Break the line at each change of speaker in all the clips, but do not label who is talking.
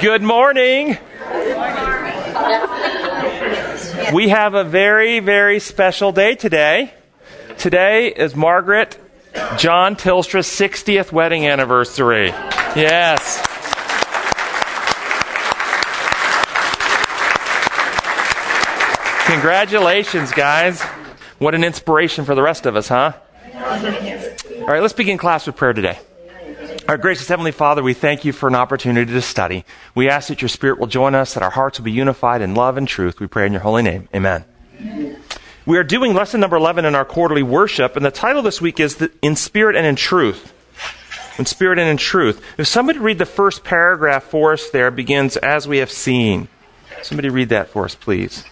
Good morning. We have a very, very special day today. Today is Margaret John Tilstra's 60th wedding anniversary. Yes. Congratulations, guys. What an inspiration for the rest of us, huh? All right, let's begin class with prayer today. Our gracious Heavenly Father, we thank you for an opportunity to study. We ask that your Spirit will join us, that our hearts will be unified in love and truth. We pray in your holy name. Amen. We are doing lesson number 11 in our quarterly worship, and the title this week is In Spirit and in Truth. In Spirit and in Truth. If somebody read the first paragraph for us there, begins, As we have seen. Somebody read that for us, please.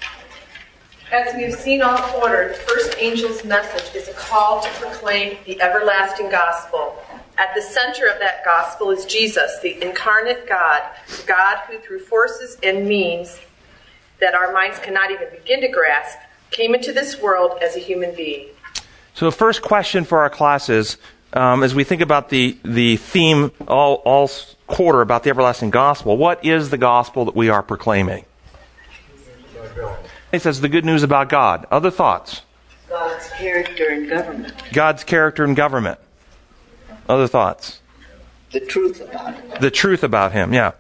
As we have seen all ordered, the first angel's message is a call to proclaim the everlasting gospel. At the center of that gospel is Jesus, the incarnate God, God who, through forces and means that our minds cannot even begin to grasp, came into this world as a human being.
So, the first question for our class is um, as we think about the, the theme all, all quarter about the everlasting gospel, what is the gospel that we are proclaiming? He says the good news about God. Other thoughts?
God's character and government.
God's character and government. Other thoughts?
The truth about him.
The truth about Him, yeah.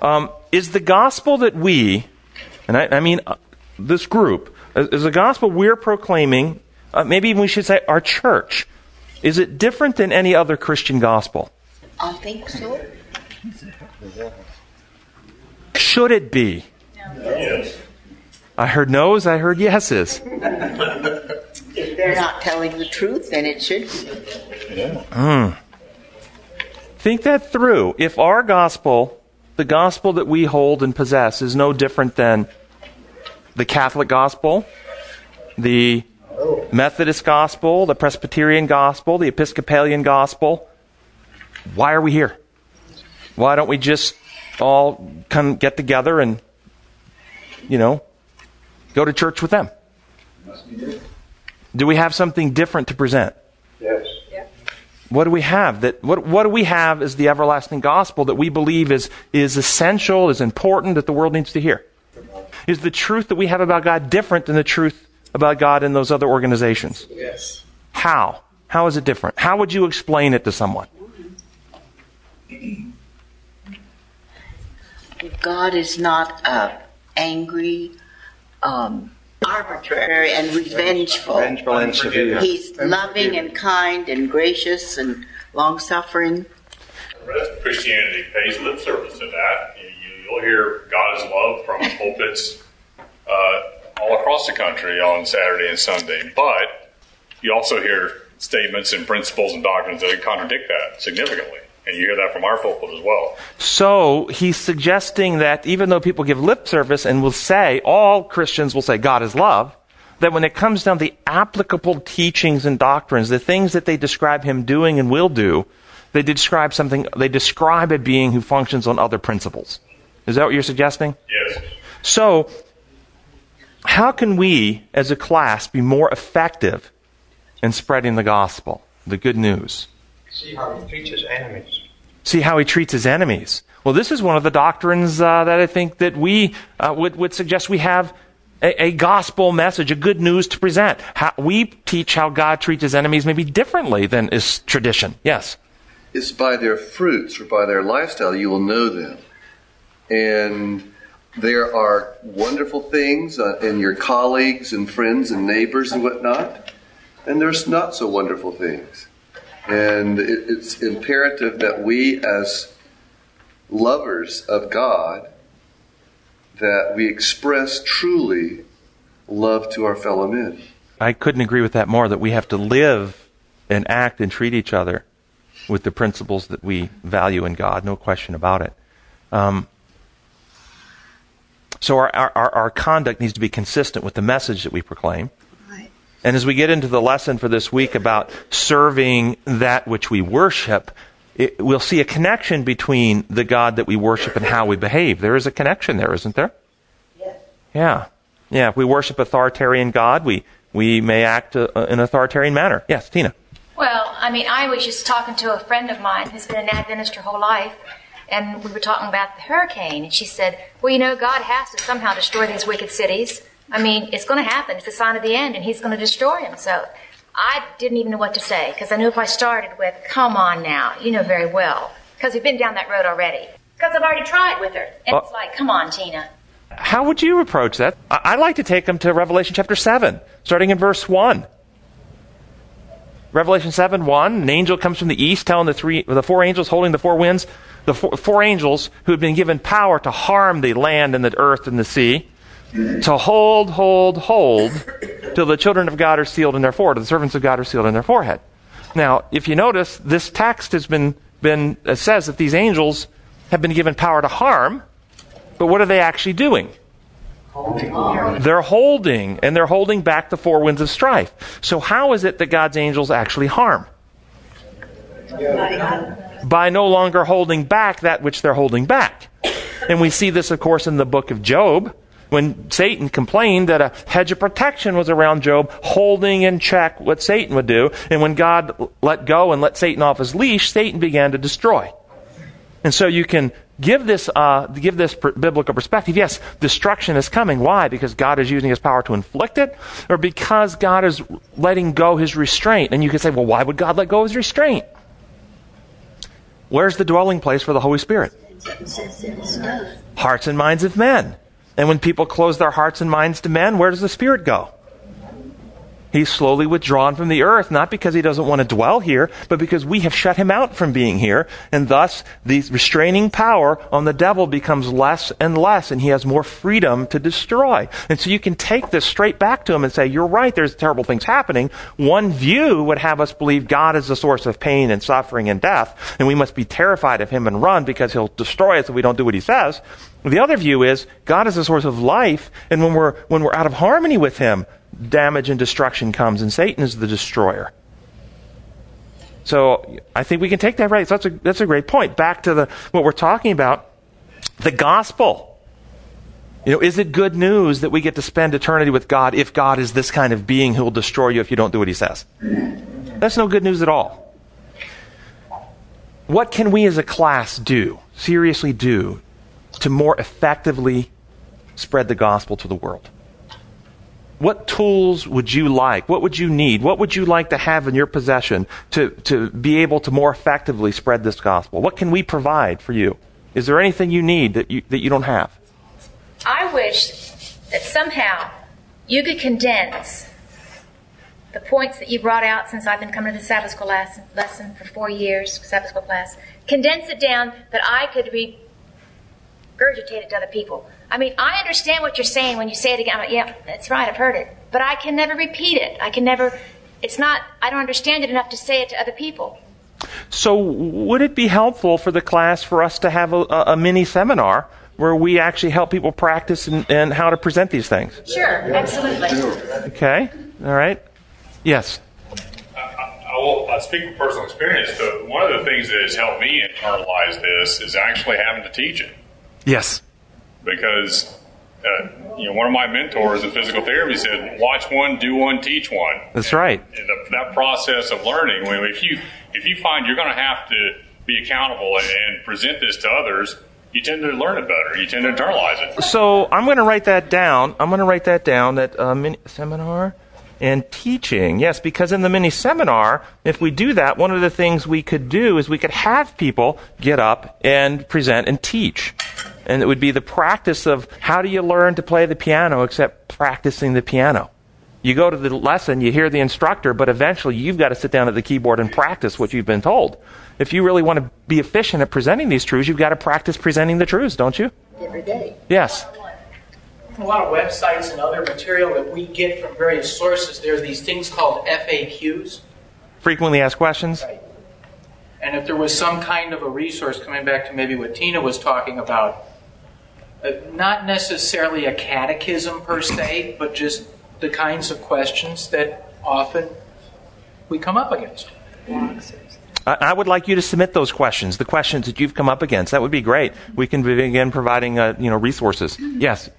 Um, is the gospel that we, and I, I mean uh, this group, is the gospel we're proclaiming, uh, maybe we should say our church, is it different than any other Christian gospel?
I think so.
Should it be?
Yes.
I heard no's, I heard yeses.
If they're not telling the truth, then it should be.
Mm. Think that through. If our gospel, the gospel that we hold and possess, is no different than the Catholic gospel, the Methodist gospel, the Presbyterian gospel, the Episcopalian gospel, why are we here? Why don't we just all come get together and, you know, go to church with them? Do we have something different to present?
Yes.
What do we have that what what do we have is the everlasting gospel that we believe is is essential, is important that the world needs to hear? Is the truth that we have about God different than the truth about God in those other organizations?
Yes.
How? How is it different? How would you explain it to someone?
God is not uh, angry, um, arbitrary, and revengeful.
Vengeful and severe.
He's loving and kind and gracious and long suffering.
The rest of Christianity pays lip service to that. You, you, you'll hear God is love from pulpits uh, all across the country on Saturday and Sunday, but you also hear statements and principles and doctrines that contradict that significantly. And you hear that from our pulpit as well.
So he's suggesting that even though people give lip service and will say, all Christians will say God is love, that when it comes down to the applicable teachings and doctrines, the things that they describe him doing and will do, they describe something, they describe a being who functions on other principles. Is that what you're suggesting?
Yes.
So, how can we as a class be more effective in spreading the gospel, the good news?
See how he treats his enemies.
see how he treats his enemies. Well, this is one of the doctrines uh, that I think that we uh, would, would suggest we have a, a, gospel message, a good news to present. How, we teach how God treats his enemies maybe differently than is tradition. Yes.
It's by their fruits or by their lifestyle you will know them. And there are wonderful things uh, in your colleagues and friends and neighbors and whatnot, and there's not so wonderful things. And it, it's imperative that we, as lovers of God, that we express truly love to our fellow men.
I couldn't agree with that more. That we have to live and act and treat each other with the principles that we value in God. No question about it. Um, so our, our, our conduct needs to be consistent with the message that we proclaim. And as we get into the lesson for this week about serving that which we worship, it, we'll see a connection between the God that we worship and how we behave. There is a connection there, isn't there?
Yes.
Yeah. Yeah. If we worship authoritarian God, we, we may act uh, in an authoritarian manner. Yes, Tina.
Well, I mean, I was just talking to a friend of mine who's been an Adventist her whole life, and we were talking about the hurricane, and she said, Well, you know, God has to somehow destroy these wicked cities. I mean, it's going to happen. It's the sign of the end, and He's going to destroy him. So I didn't even know what to say because I knew if I started with, Come on now, you know very well, because we've been down that road already. Because I've already tried with her. And it's uh, like, Come on, Tina.
How would you approach that? I- I'd like to take them to Revelation chapter 7, starting in verse 1. Revelation 7 1, an angel comes from the east telling the, three, the four angels holding the four winds, the four, four angels who had been given power to harm the land and the earth and the sea, to hold, hold, hold, till the children of God are sealed in their forehead, the servants of God are sealed in their forehead. Now, if you notice, this text has been, been uh, says that these angels have been given power to harm, but what are they actually doing? They're holding, and they're holding back the four winds of strife. So, how is it that God's angels actually harm? By no longer holding back that which they're holding back. And we see this, of course, in the book of Job, when Satan complained that a hedge of protection was around Job, holding in check what Satan would do. And when God let go and let Satan off his leash, Satan began to destroy. And so you can give this, uh, give this biblical perspective. Yes, destruction is coming. Why? Because God is using his power to inflict it, or because God is letting go his restraint. And you can say, well, why would God let go his restraint? Where's the dwelling place for the Holy Spirit? Hearts and minds of men. And when people close their hearts and minds to men, where does the Spirit go? He's slowly withdrawn from the earth, not because he doesn't want to dwell here, but because we have shut him out from being here. And thus, the restraining power on the devil becomes less and less, and he has more freedom to destroy. And so you can take this straight back to him and say, You're right, there's terrible things happening. One view would have us believe God is the source of pain and suffering and death, and we must be terrified of him and run because he'll destroy us if we don't do what he says. The other view is God is the source of life, and when we're, when we're out of harmony with him, damage and destruction comes, and Satan is the destroyer. So I think we can take that right. So that's a, that's a great point. Back to the, what we're talking about, the gospel. You know, is it good news that we get to spend eternity with God if God is this kind of being who will destroy you if you don't do what he says? That's no good news at all. What can we as a class do, seriously do, to more effectively spread the gospel to the world? What tools would you like? What would you need? What would you like to have in your possession to, to be able to more effectively spread this gospel? What can we provide for you? Is there anything you need that you, that you don't have?
I wish that somehow you could condense the points that you brought out since I've been coming to the Sabbath school lesson, lesson for four years, Sabbath school class. Condense it down that I could regurgitate it to other people. I mean, I understand what you're saying when you say it again. I'm like, yeah, that's right, I've heard it. But I can never repeat it. I can never, it's not, I don't understand it enough to say it to other people.
So, would it be helpful for the class for us to have a, a mini seminar where we actually help people practice and, and how to present these things?
Sure, absolutely.
Okay, all right. Yes.
I, I will I speak from personal experience. The, one of the things that has helped me internalize this is actually having to teach it.
Yes.
Because, uh, you know, one of my mentors in physical therapy said, watch one, do one, teach one.
That's right.
And the, that process of learning, when, if you, if you find you're going to have to be accountable and, and present this to others, you tend to learn it better. You tend to internalize it.
So I'm going to write that down. I'm going to write that down. That uh, mini seminar and teaching. Yes, because in the mini seminar, if we do that, one of the things we could do is we could have people get up and present and teach. And it would be the practice of how do you learn to play the piano except practicing the piano. You go to the lesson, you hear the instructor, but eventually you've got to sit down at the keyboard and practice what you've been told. If you really want to be efficient at presenting these truths, you've got to practice presenting the truths, don't you?
Every day.
Yes.
a lot of websites and other material that we get from various sources, there are these things called FAQs.
Frequently asked questions. Right.
And if there was some kind of a resource, coming back to maybe what Tina was talking about, uh, not necessarily a catechism per se, but just the kinds of questions that often we come up against.
I I would like you to submit those questions, the questions that you've come up against. That would be great. We can begin providing, uh, you know, resources. Yes.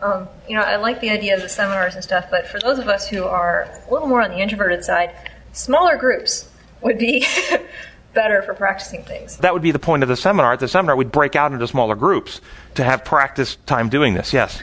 Um, you know, I like the idea of the seminars and stuff, but for those of us who are a little more on the introverted side, smaller groups would be better for practicing things.
That would be the point of the seminar. At the seminar, we'd break out into smaller groups to have practice time doing this. Yes.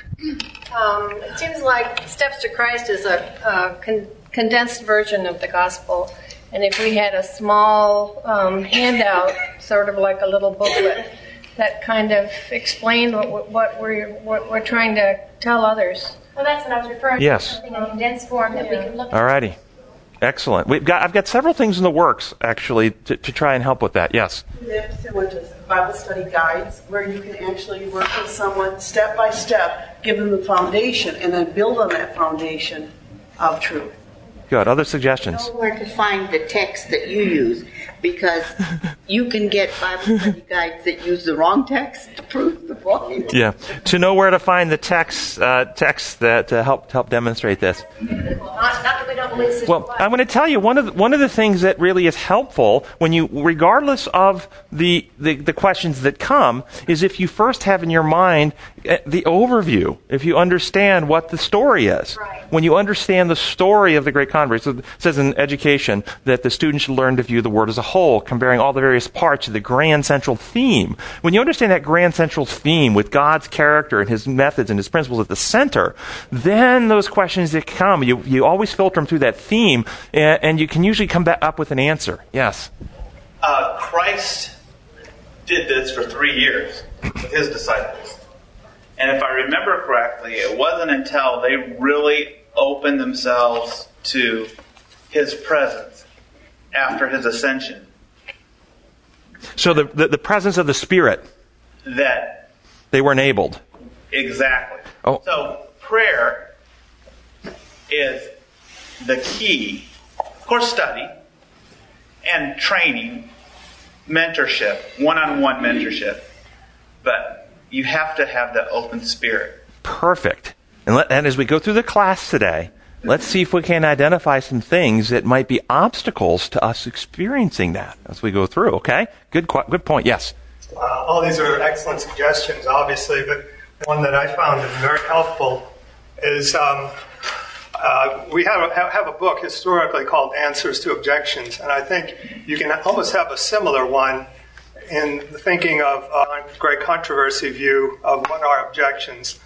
Um, it seems like Steps to Christ is a, a con- condensed version of the gospel. And if we had a small um, handout, sort of like a little booklet, that kind of explained what, what, we're, what we're trying to tell others.
Well, that's what I was referring
Yes.
to. Something in condensed form that we can look at.
All righty. Excellent. We've got, I've got several things in the works, actually, to, to try and help with that. Yes.
Similar to Bible study guides, where you can actually work with someone step by step, give them the foundation, and then build on that foundation of truth.
Good. Other suggestions?
Know where to find the text that you use because you can get Bible study guides that use the wrong text to prove the point.
Yeah. To know where to find the text, uh, texts that uh, help help demonstrate this.
Not, not that we don't believe this is
Well. I'm going to tell you one of the, one of the things that really is helpful when you, regardless of the, the the questions that come, is if you first have in your mind uh, the overview. If you understand what the story is,
Right.
when you understand the story of the Great Controversy, so it says in education that the student should learn to view the Word as a whole, comparing all the various parts to the grand central theme. When you understand that grand central theme with God's character and His methods and His principles at the center, then those questions that come, you, you always filter them through that theme, and, and you can usually come back up with an answer. Yes.
Uh, Christ did this for three years with his disciples. And if I remember correctly, it wasn't until they really opened themselves to his presence after his ascension
So the, the, the presence of the Spirit,
that
they were enabled.
exactly.
Oh.
So prayer is the key. Of course, study and training, mentorship, one-on-one mentorship. But you have to have the open spirit.
Perfect. And, let, and as we go through the class today, let's see if we can identify some things that might be obstacles to us experiencing that as we go through. Okay? Good, good point. Yes.
Uh, all these are excellent suggestions, obviously, but one that I found very helpful is um, uh, we have a, have a book historically called Answers to Objections, and I think you can almost have a similar one in the thinking of uh, great controversy view of what are objections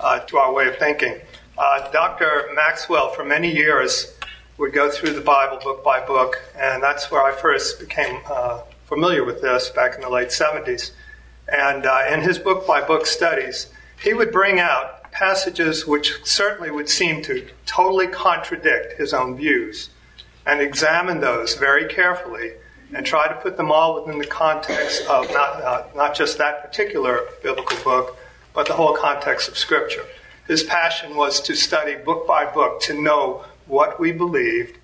uh, to our way of thinking. Uh, Dr. Maxwell, for many years, would go through the Bible book by book, and that's where I first became uh, familiar with this back in the late 70s. And uh, in his book by book studies, he would bring out passages which certainly would seem to totally contradict his own views and examine those very carefully and try to put them all within the context of not, uh, not just that particular biblical book, but the whole context of Scripture. His passion was to study book by book to know what we believed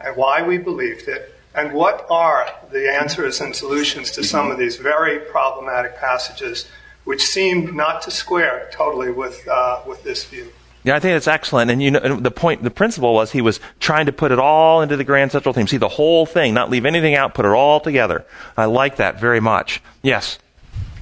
and why we believed it, and what are the answers and solutions to some of these very problematic passages which seem not to square totally with, uh, with this view.
Yeah, I think that's excellent. And you know, and the point, the principle was he was trying to put it all into the grand central theme. See the whole thing, not leave anything out, put it all together. I like that very much. Yes.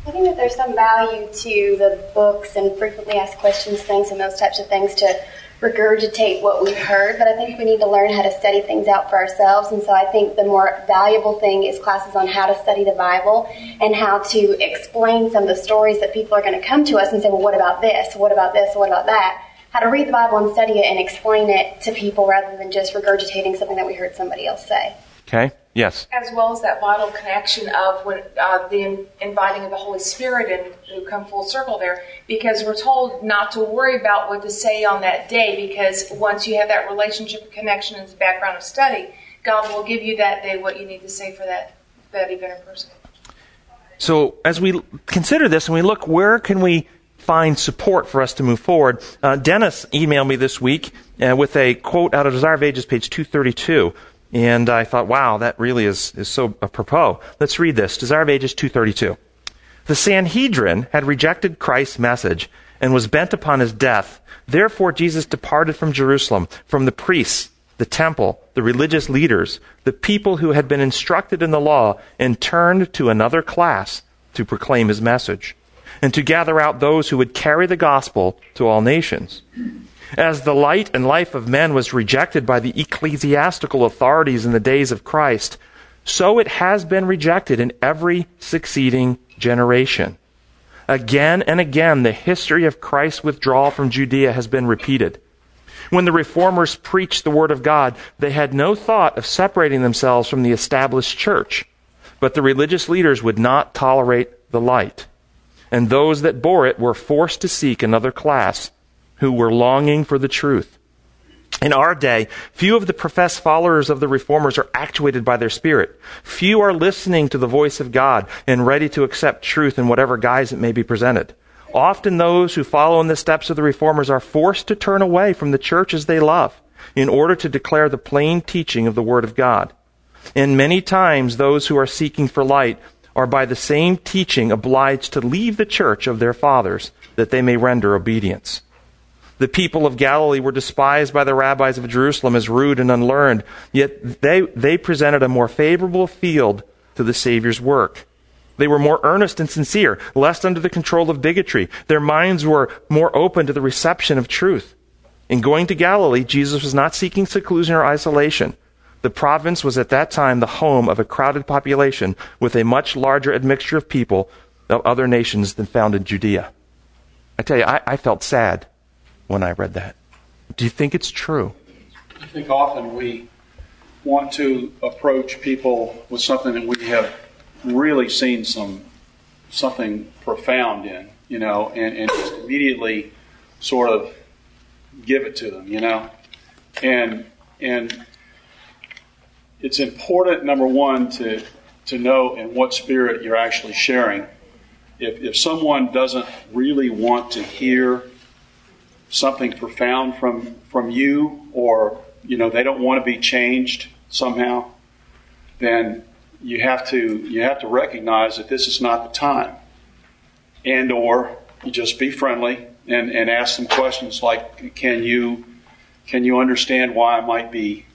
I think that there's some value to the books and frequently asked questions things and those types of things to regurgitate what we've heard, but I think we need to learn how to study things out for ourselves. And so I think the more valuable thing is classes on how to study the Bible and how to explain some of the stories that people are going to come to us and say, well, what about this? What about this? What about that? How to read the Bible and study it and explain it to people rather than just regurgitating something that we heard somebody else say.
Okay. Yes.
As well as that vital connection of when uh, the inviting of the Holy Spirit and to come full circle there, because we're told not to worry about what to say on that day, because once you have that relationship and connection and the background of study, God will give you that day what you need to say for that that event or person.
So as we consider this and we look, where can we find support for us to move forward? Uh, Dennis emailed me this week uh, with a quote out of Desire of Ages, page 232. And I thought, wow, that really is, is so apropos. Let's read this. Desire of Ages 232. The Sanhedrin had rejected Christ's message and was bent upon his death. Therefore, Jesus departed from Jerusalem, from the priests, the temple, the religious leaders, the people who had been instructed in the law, and turned to another class to proclaim his message, and to gather out those who would carry the gospel to all nations. As the light and life of men was rejected by the ecclesiastical authorities in the days of Christ, so it has been rejected in every succeeding generation. Again and again, the history of Christ's withdrawal from Judea has been repeated. When the reformers preached the Word of God, they had no thought of separating themselves from the established church. But the religious leaders would not tolerate the light. And those that bore it were forced to seek another class who were longing for the truth. In our day, few of the professed followers of the reformers are actuated by their spirit. Few are listening to the voice of God and ready to accept truth in whatever guise it may be presented. Often those who follow in the steps of the reformers are forced to turn away from the churches they love in order to declare the plain teaching of the Word of God. And many times those who are seeking for light are by the same teaching obliged to leave the church of their fathers that they may render obedience. The people of Galilee were despised by the rabbis of Jerusalem as rude and unlearned, yet they, they presented a more favorable field to the Savior's work. They were more earnest and sincere, less under the control of bigotry. Their minds were more open to the reception of truth. In going to Galilee, Jesus was not seeking seclusion or isolation. The province was at that time the home of a crowded population with a much larger admixture of people of other nations than found in Judea. I tell you, I, I felt sad when I read that. Do you think it's true?
I think often we want to approach people with something that we have really seen some something profound in, you know, and, and just immediately sort of give it to them, you know, and and it's important number one to to know in what spirit you're actually sharing. If if someone doesn't really want to hear something profound from from you, or you know they don't want to be changed somehow, then you have to you have to recognize that this is not the time, and or you just be friendly and, and ask some questions like, can you can you understand why I might be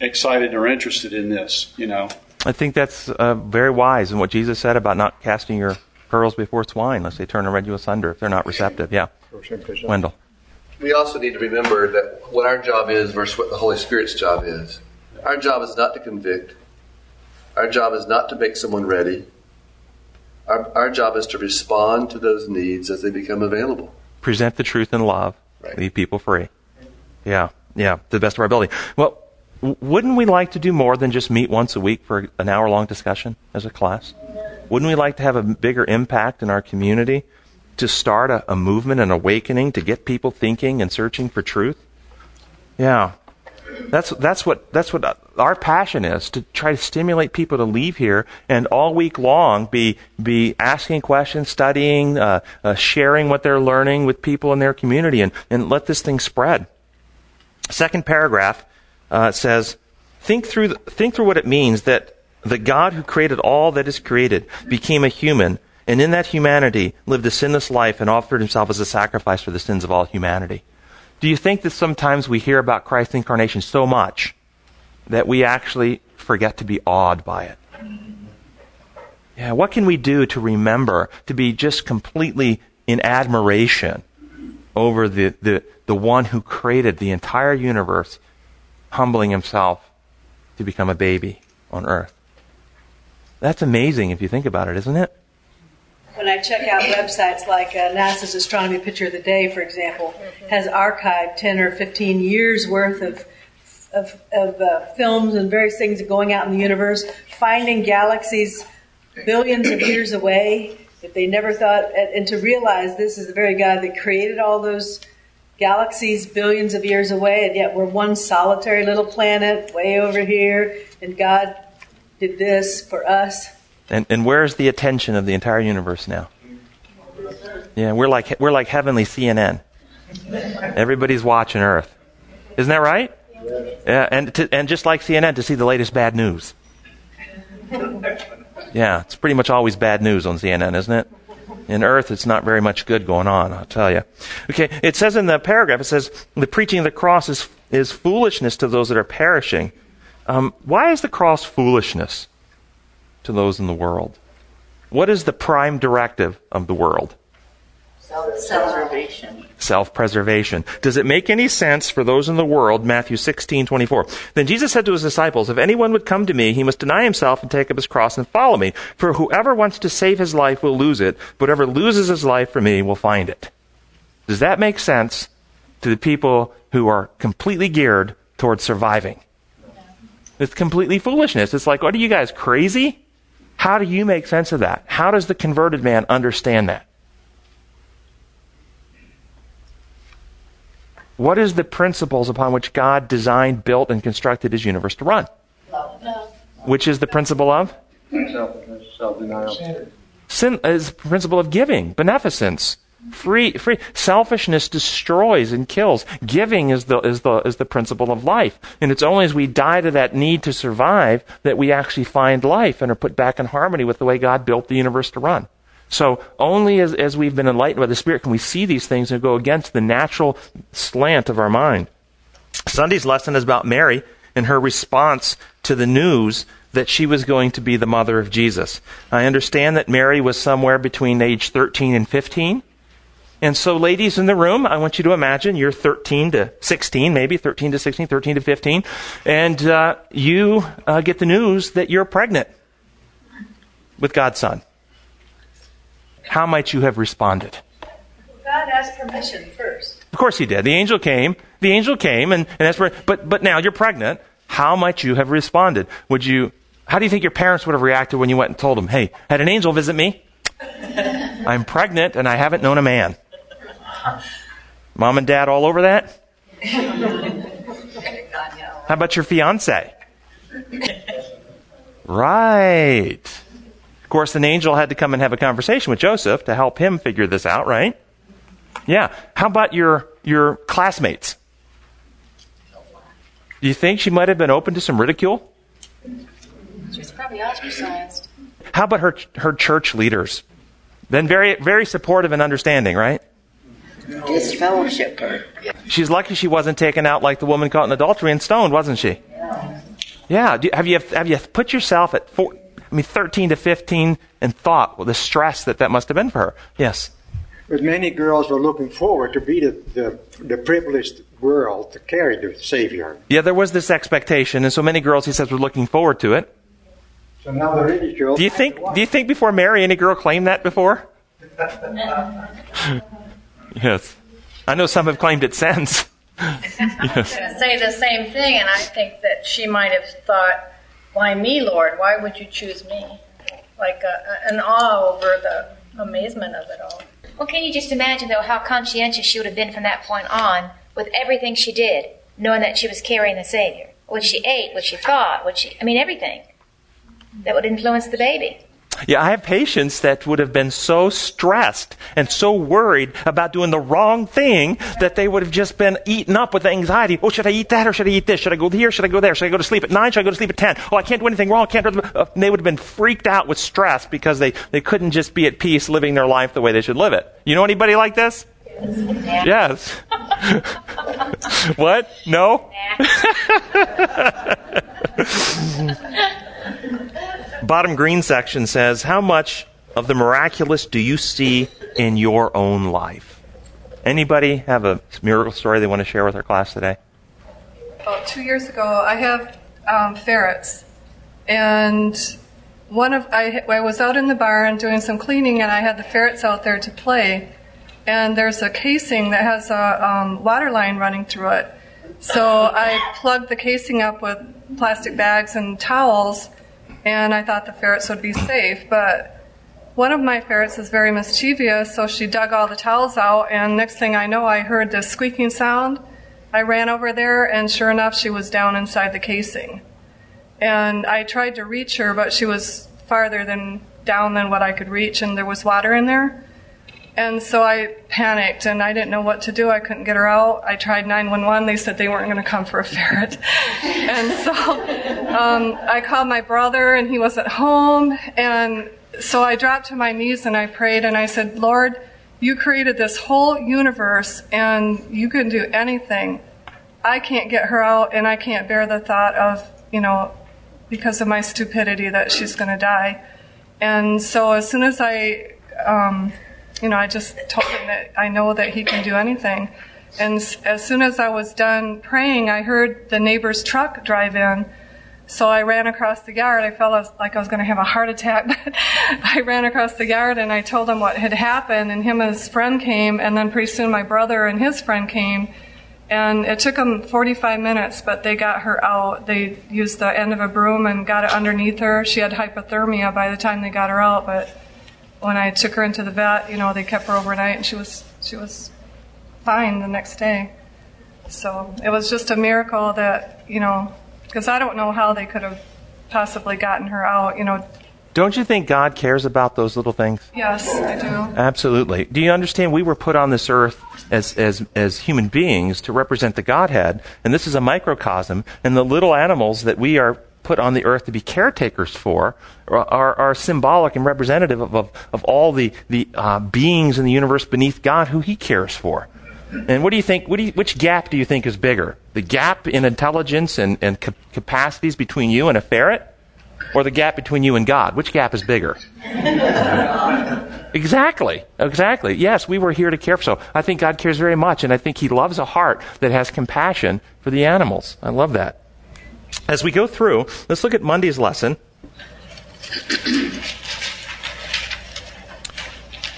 excited or interested in this? You know.
I think that's uh, very wise in what Jesus said about not casting your pearls before swine, lest they turn and rend you asunder if they're not receptive. Yeah. Wendell.
We also need to remember that what our job is versus what the Holy Spirit's job is. Our job is not to convict. Our job is not to make someone ready. Our, our job is to respond to those needs as they become available.
Present the truth in love. Right. Leave people free. Yeah, yeah, to the best of our ability. Well, w- wouldn't we like to do more than just meet once a week for an hour long discussion as a class? Wouldn't we like to have a bigger impact in our community to start a, a movement, an awakening, to get people thinking and searching for truth? Yeah. That's that's what that's what our passion is to try to stimulate people to leave here and all week long be be asking questions, studying, uh, uh, sharing what they're learning with people in their community, and and let this thing spread. Second paragraph uh, says, think through think through what it means that the God who created all that is created became a human, and in that humanity lived a sinless life and offered himself as a sacrifice for the sins of all humanity. Do you think that sometimes we hear about Christ's incarnation so much that we actually forget to be awed by it? Yeah, what can we do to remember to be just completely in admiration over the, the, the one who created the entire universe, humbling himself to become a baby on earth? That's amazing if you think about it, isn't it?
When I check out websites like uh, NASA's Astronomy Picture of the Day, for example, has archived 10 or 15 years worth of of, of uh, films and various things going out in the universe, finding galaxies billions of years away that they never thought, and to realize this is the very God that created all those galaxies billions of years away, and yet we're one solitary little planet way over here, and God did this for us.
And, and where's the attention of the entire universe now? Yeah, we're like, we're like heavenly CNN. Everybody's watching Earth. Isn't that right? Yeah, and, to, and just like CNN, to see the latest bad news. Yeah, it's pretty much always bad news on CNN, isn't it? In Earth, it's not very much good going on, I'll tell you. Okay, it says in the paragraph, it says, the preaching of the cross is, is foolishness to those that are perishing. Um, why is the cross foolishness? To those in the world. What is the prime directive of the world?
Self-preservation.
self-preservation. Does it make any sense for those in the world? Matthew 16, 24. Then Jesus said to his disciples, if anyone would come to me, he must deny himself and take up his cross and follow me. For whoever wants to save his life will lose it, but whoever loses his life for me will find it. Does that make sense to the people who are completely geared towards surviving? It's completely foolishness. It's like, what are you guys crazy? How do you make sense of that? How does the converted man understand that? What is the principles upon which God designed, built, and constructed his universe to run? Which is the principle of?
Self-denial.
Sin is the principle of giving, beneficence. Free, free. Selfishness destroys and kills. Giving is the, is the, is the principle of life. And it's only as we die to that need to survive that we actually find life and are put back in harmony with the way God built the universe to run. So only as, as we've been enlightened by the Spirit can we see these things and go against the natural slant of our mind. Sunday's lesson is about Mary and her response to the news that she was going to be the mother of Jesus. I understand that Mary was somewhere between age 13 and 15. And so, ladies in the room, I want you to imagine you're 13 to 16, maybe 13 to 16, 13 to 15, and uh, you uh, get the news that you're pregnant with God's Son. How might you have responded?
God asked permission first.
Of course he did. The angel came. The angel came, and, and that's where. But but now you're pregnant. How might you have responded? Would you? How do you think your parents would have reacted when you went and told them, "Hey, had an angel visit me? I'm pregnant and I haven't known a man." Mom and dad all over that? How about your fiance? Right. Of course, an angel had to come and have a conversation with Joseph to help him figure this out, right? Yeah. How about your your classmates? Do you think she might have been open to some ridicule?
She was probably ostracized.
How about her her church leaders? Then very very supportive and understanding, right?
Disfellowship her.
She's lucky she wasn't taken out like the woman caught in adultery and stoned, wasn't she? Yeah. Do, have you have you put yourself at four, I mean, thirteen to fifteen, and thought well, the stress that that must have been for her? Yes.
But many girls were looking forward to be the, the, the privileged girl to carry the Savior.
Yeah, there was this expectation, and so many girls, he says, were looking forward to it.
So now the ridicule.
Do you think? Do you think before Mary, any girl claimed that before? Yes. I know some have claimed it since.
I was going to say the same thing, and I think that she might have thought, "Why me, Lord? Why would you choose me?" Like a, an awe over the amazement of it all.
Well, can you just imagine, though, how conscientious she would have been from that point on with everything she did, knowing that she was carrying the Savior? What she ate, what she thought, what she, I mean, everything that would influence the baby.
Yeah, I have patients that would have been so stressed and so worried about doing the wrong thing that they would have just been eaten up with anxiety. Oh, should I eat that or should I eat this? Should I go here? Should I go there? Should I go to sleep at nine? Should I go to sleep at ten? Oh, I can't do anything wrong. I can't. Do uh, they would have been freaked out with stress because they, they couldn't just be at peace living their life the way they should live it. You know anybody like this? Yes. what? No? Bottom green section says, How much of the miraculous do you see in your own life? Anybody have a miracle story they want to share with our class today?
About two years ago, I have um, ferrets, and one of I, I was out in the barn doing some cleaning, and I had the ferrets out there to play. And there's a casing that has a um, water line running through it. So I plugged the casing up with plastic bags and towels, and I thought the ferrets would be safe. But one of my ferrets is very mischievous, so she dug all the towels out, and next thing I know, I heard this squeaking sound. I ran over there, and sure enough, she was down inside the casing. And I tried to reach her, but she was farther than down than what I could reach, and there was water in there. And so I panicked and I didn't know what to do. I couldn't get her out. I tried 911. They said they weren't going to come for a ferret. and so um, I called my brother and he wasn't home. And so I dropped to my knees and I prayed and I said, Lord, you created this whole universe and you can do anything. I can't get her out and I can't bear the thought of, you know, because of my stupidity that she's going to die. And so as soon as I, um, you know, I just told him that I know that he can do anything. And as soon as I was done praying, I heard the neighbor's truck drive in. So I ran across the yard. I felt like I was going to have a heart attack, but I ran across the yard and I told him what had happened. And him and his friend came, and then pretty soon my brother and his friend came. And it took them 45 minutes, but they got her out. They used the end of a broom and got it underneath her. She had hypothermia by the time they got her out, but when I took her into the vet, you know, they kept her overnight and she was she was fine the next day. So it was just a miracle that, you know, because I don't know how they could have possibly gotten her out, you know.
Don't you think God cares about those little things?
Yes, I do.
Absolutely. Do you understand we were put on this earth as, as, as human beings to represent the Godhead, and this is a microcosm, and the little animals that we are put on the earth to be caretakers for are, are, symbolic and representative of, of, of all the, the uh, beings in the universe beneath God who He cares for. And what do you think? What do you, which gap do you think is bigger? The gap in intelligence and, and ca- capacities between you and a ferret? Or the gap between you and God? Which gap is bigger? Exactly. Exactly. Yes, we were here to care for. So I think God cares very much, and I think He loves a heart that has compassion for the animals. I love that. As we go through, let's look at Monday's lesson.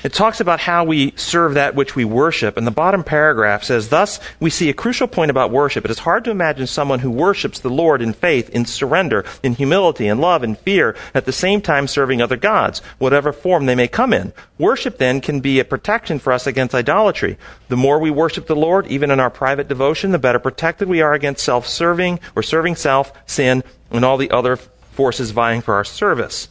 It talks about how we serve that which we worship, and the bottom paragraph says, Thus, we see a crucial point about worship. It is hard to imagine someone who worships the Lord in faith, in surrender, in humility, in love, in fear, at the same time serving other gods, whatever form they may come in. Worship, then, can be a protection for us against idolatry. The more we worship the Lord, even in our private devotion, the better protected we are against self serving or serving self, sin, and all the other forces vying for our service.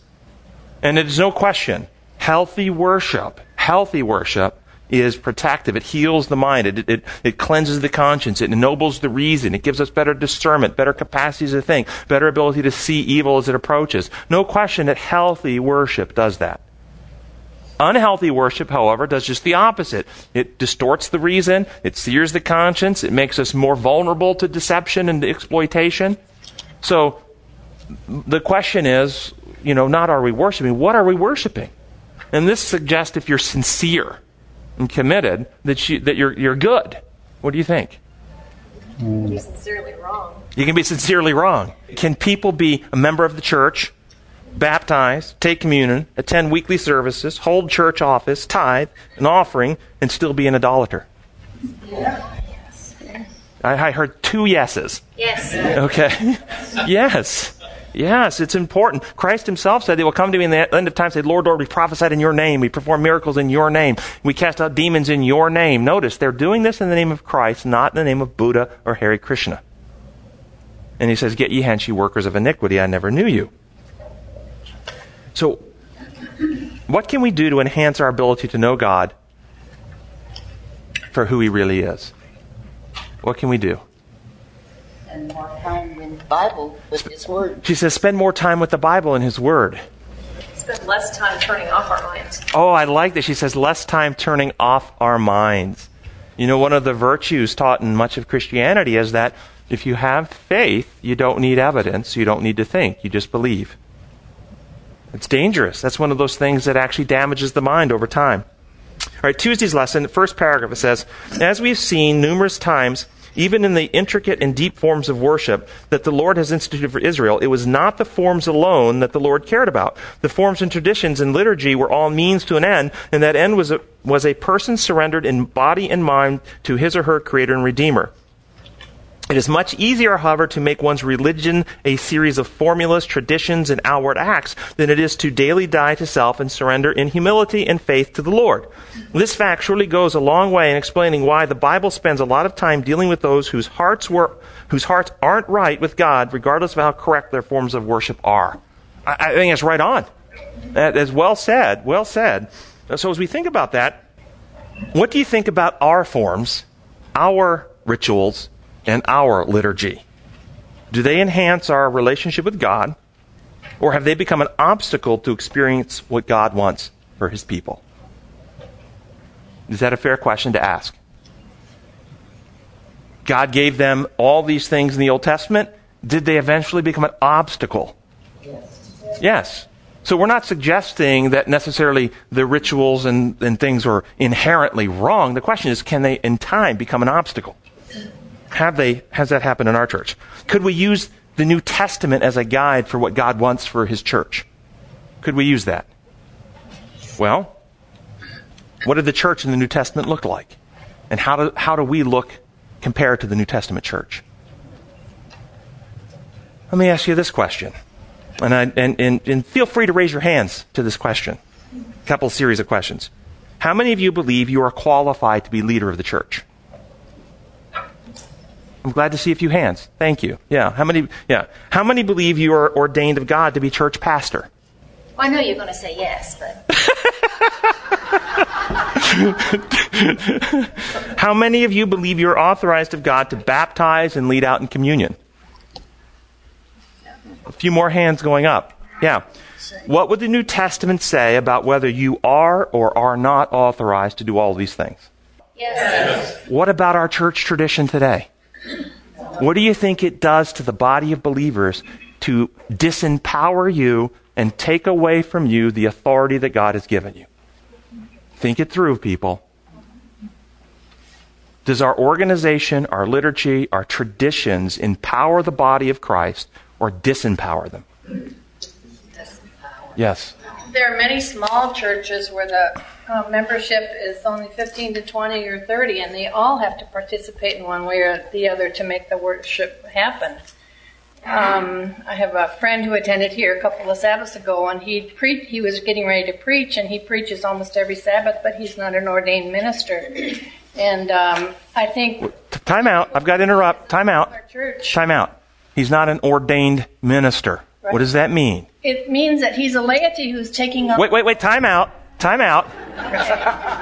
And it is no question, healthy worship, healthy worship is protective. It heals the mind. It, it, it cleanses the conscience. It ennobles the reason. It gives us better discernment, better capacities to think, better ability to see evil as it approaches. No question that healthy worship does that. Unhealthy worship, however, does just the opposite. It distorts the reason. It sears the conscience. It makes us more vulnerable to deception and exploitation. So, the question is, you know, not are we worshiping, what are we worshiping? And this suggests if you're sincere and committed, that, you, that you're, you're good. What do you think?
You're sincerely wrong.
You can be sincerely wrong. Can people be a member of the church, baptized, take communion, attend weekly services, hold church office, tithe, an offering, and still be an idolater? I, I heard two yeses.
Yes.
Okay. yes. Yes, it's important. Christ himself said they will come to me in the end of time say, Lord, Lord, we prophesied in your name. We perform miracles in your name. We cast out demons in your name. Notice, they're doing this in the name of Christ, not in the name of Buddha or Hare Krishna. And he says, Get ye hence, ye workers of iniquity. I never knew you. So, what can we do to enhance our ability to know God for who he really is? What can we do?
And more time in the Bible with His Word.
She says, spend more time with the Bible and His Word.
Spend less time turning off our minds.
Oh, I like that. She says, less time turning off our minds. You know, one of the virtues taught in much of Christianity is that if you have faith, you don't need evidence, you don't need to think, you just believe. It's dangerous. That's one of those things that actually damages the mind over time. All right, Tuesday's lesson, first paragraph, it says, As we've seen numerous times, even in the intricate and deep forms of worship that the Lord has instituted for Israel, it was not the forms alone that the Lord cared about. The forms and traditions and liturgy were all means to an end, and that end was a, was a person surrendered in body and mind to his or her Creator and Redeemer. It is much easier, however, to make one's religion a series of formulas, traditions, and outward acts than it is to daily die to self and surrender in humility and faith to the Lord. This fact surely goes a long way in explaining why the Bible spends a lot of time dealing with those whose hearts were, whose hearts aren't right with God, regardless of how correct their forms of worship are. I, I think that's right on. That is well said. Well said. So as we think about that, what do you think about our forms, our rituals, and our liturgy? Do they enhance our relationship with God, or have they become an obstacle to experience what God wants for his people? Is that a fair question to ask? God gave them all these things in the Old Testament. Did they eventually become an obstacle? Yes. yes. So we're not suggesting that necessarily the rituals and, and things are inherently wrong. The question is, can they in time become an obstacle? Have they, has that happened in our church? Could we use the New Testament as a guide for what God wants for his church? Could we use that? Well, what did the church in the New Testament look like? And how do, how do we look compared to the New Testament church? Let me ask you this question. And, I, and, and, and feel free to raise your hands to this question. A couple series of questions. How many of you believe you are qualified to be leader of the church? I'm glad to see a few hands. Thank you. Yeah. How many? Yeah. How many believe you are ordained of God to be church pastor?
Well, I know you're going to say yes, but
How many of you believe you're authorized of God to baptize and lead out in communion? A few more hands going up. Yeah. What would the New Testament say about whether you are or are not authorized to do all these things?
yes.
What about our church tradition today? What do you think it does to the body of believers to disempower you and take away from you the authority that God has given you? Think it through, people. Does our organization, our liturgy, our traditions empower the body of Christ or disempower them? Yes.
There are many small churches where the uh, membership is only 15 to 20 or 30, and they all have to participate in one way or the other to make the worship happen. Um, I have a friend who attended here a couple of Sabbaths ago, and he pre- he was getting ready to preach, and he preaches almost every Sabbath, but he's not an ordained minister. And um, I think
Time out. I've got to interrupt. Time out. Time out. He's not an ordained minister. What does that mean?
it means that he's a laity who's taking on
Wait, wait, wait. Time out. Time out.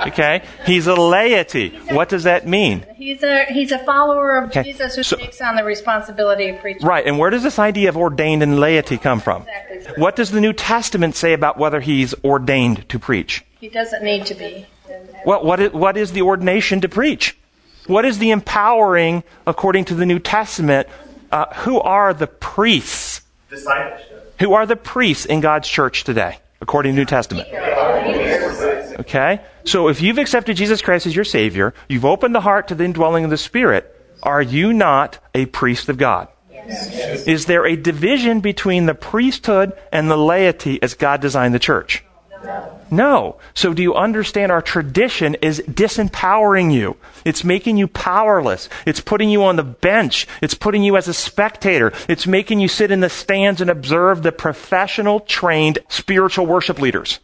Okay. He's a laity. What does that mean?
He's a he's a follower of
Okay,
Jesus who
so-
takes on the responsibility of preaching.
Right. And where does this idea of ordained and laity come from?
Exactly.
What does the New Testament say about whether he's ordained to preach?
He doesn't need to be.
What, what, is, what is the ordination to preach? What is the empowering, according to the New Testament? Uh, who are the priests?
Discipleship.
Who are the priests in God's church today, according to New Testament? Okay? So if you've accepted Jesus Christ as your Savior, you've opened the heart to the indwelling of the Spirit, are you not a priest of God? Is there a division between the priesthood and the laity as God designed the church? No. So do you understand our tradition is disempowering you? It's making you powerless. It's putting you on the bench. It's putting you as a spectator. It's making you sit in the stands and observe the professional trained spiritual worship leaders.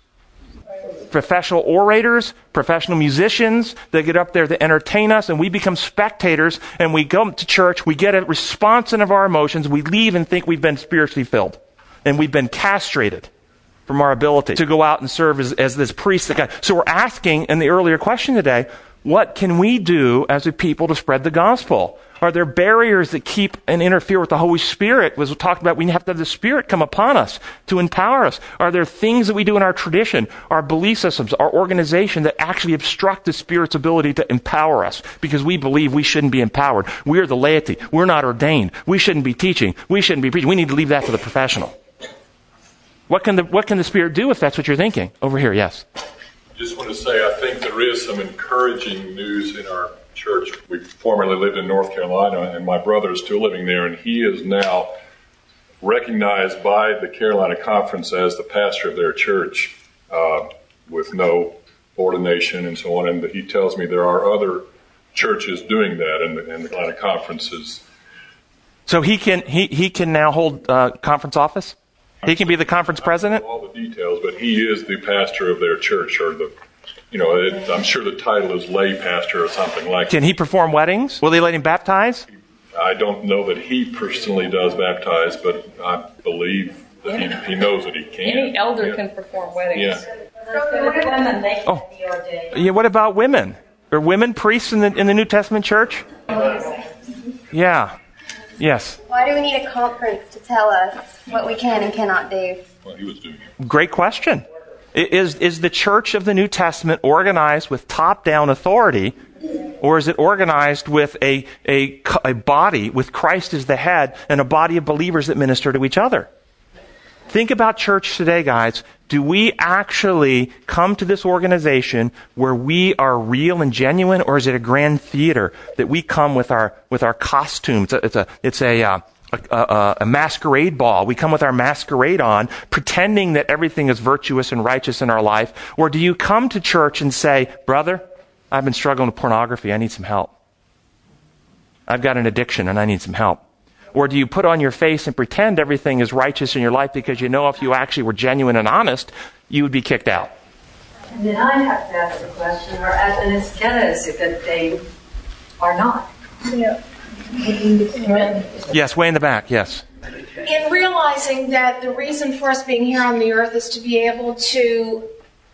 Professional orators, professional musicians that get up there to entertain us and we become spectators and we go to church, we get a response of our emotions, we leave and think we've been spiritually filled. And we've been castrated from our ability to go out and serve as, as this priest God. So we're asking in the earlier question today, what can we do as a people to spread the gospel? Are there barriers that keep and interfere with the Holy Spirit? Was we talked about we have to have the Spirit come upon us to empower us. Are there things that we do in our tradition, our belief systems, our organization that actually obstruct the Spirit's ability to empower us because we believe we shouldn't be empowered? We're the laity. We're not ordained. We shouldn't be teaching. We shouldn't be preaching. We need to leave that to the professional. What can the, what can the Spirit do if that's what you're thinking? Over here, yes.
Just want to say, I think there is some encouraging news in our church. We formerly lived in North Carolina, and my brother is still living there, and he is now recognized by the Carolina Conference as the pastor of their church uh, with no ordination and so on. And he tells me there are other churches doing that, and the, and the Carolina Conference is.
So he can he, he can now hold uh, conference office. He can be the conference president.
All the details, but he is the pastor of their church, or the, you know, it, I'm sure the title is lay pastor or something like.
Can he perform weddings? Will they let him baptize?
I don't know that he personally does baptize, but I believe that he, he knows that he can.
Any elder
Yeah.
can perform weddings.
Yeah.
Oh, yeah. What about women? Are women priests in the in the New Testament church? Yeah. Yes.
Why do we need a conference to tell us what we can and cannot do?
Well, he was doing
Great question. Is is the church of the New Testament organized with top down authority, or is it organized with a, a a body with Christ as the head and a body of believers that minister to each other? Think about church today, guys. Do we actually come to this organization where we are real and genuine, or is it a grand theater that we come with our with our costumes? It's a it's a, uh, a, a, a masquerade ball. We come with our masquerade on, pretending that everything is virtuous and righteous in our life. Or do you come to church and say, "Brother, I've been struggling with pornography. I need some help. I've got an addiction and I need some help." Or do you put on your face and pretend everything is righteous in your life because you know if you actually were genuine and honest, you would be kicked out?
And then I have to ask the question, or as, and it's kind of as if that they are not.
Yeah.
Yes, way in the back, yes.
In realizing that the reason for us being here on the earth is to be able to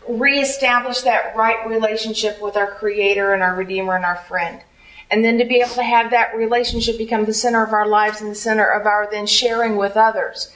reestablish that right relationship with our Creator and our Redeemer and our friend. And then to be able to have that relationship become the center of our lives and the center of our then sharing with others.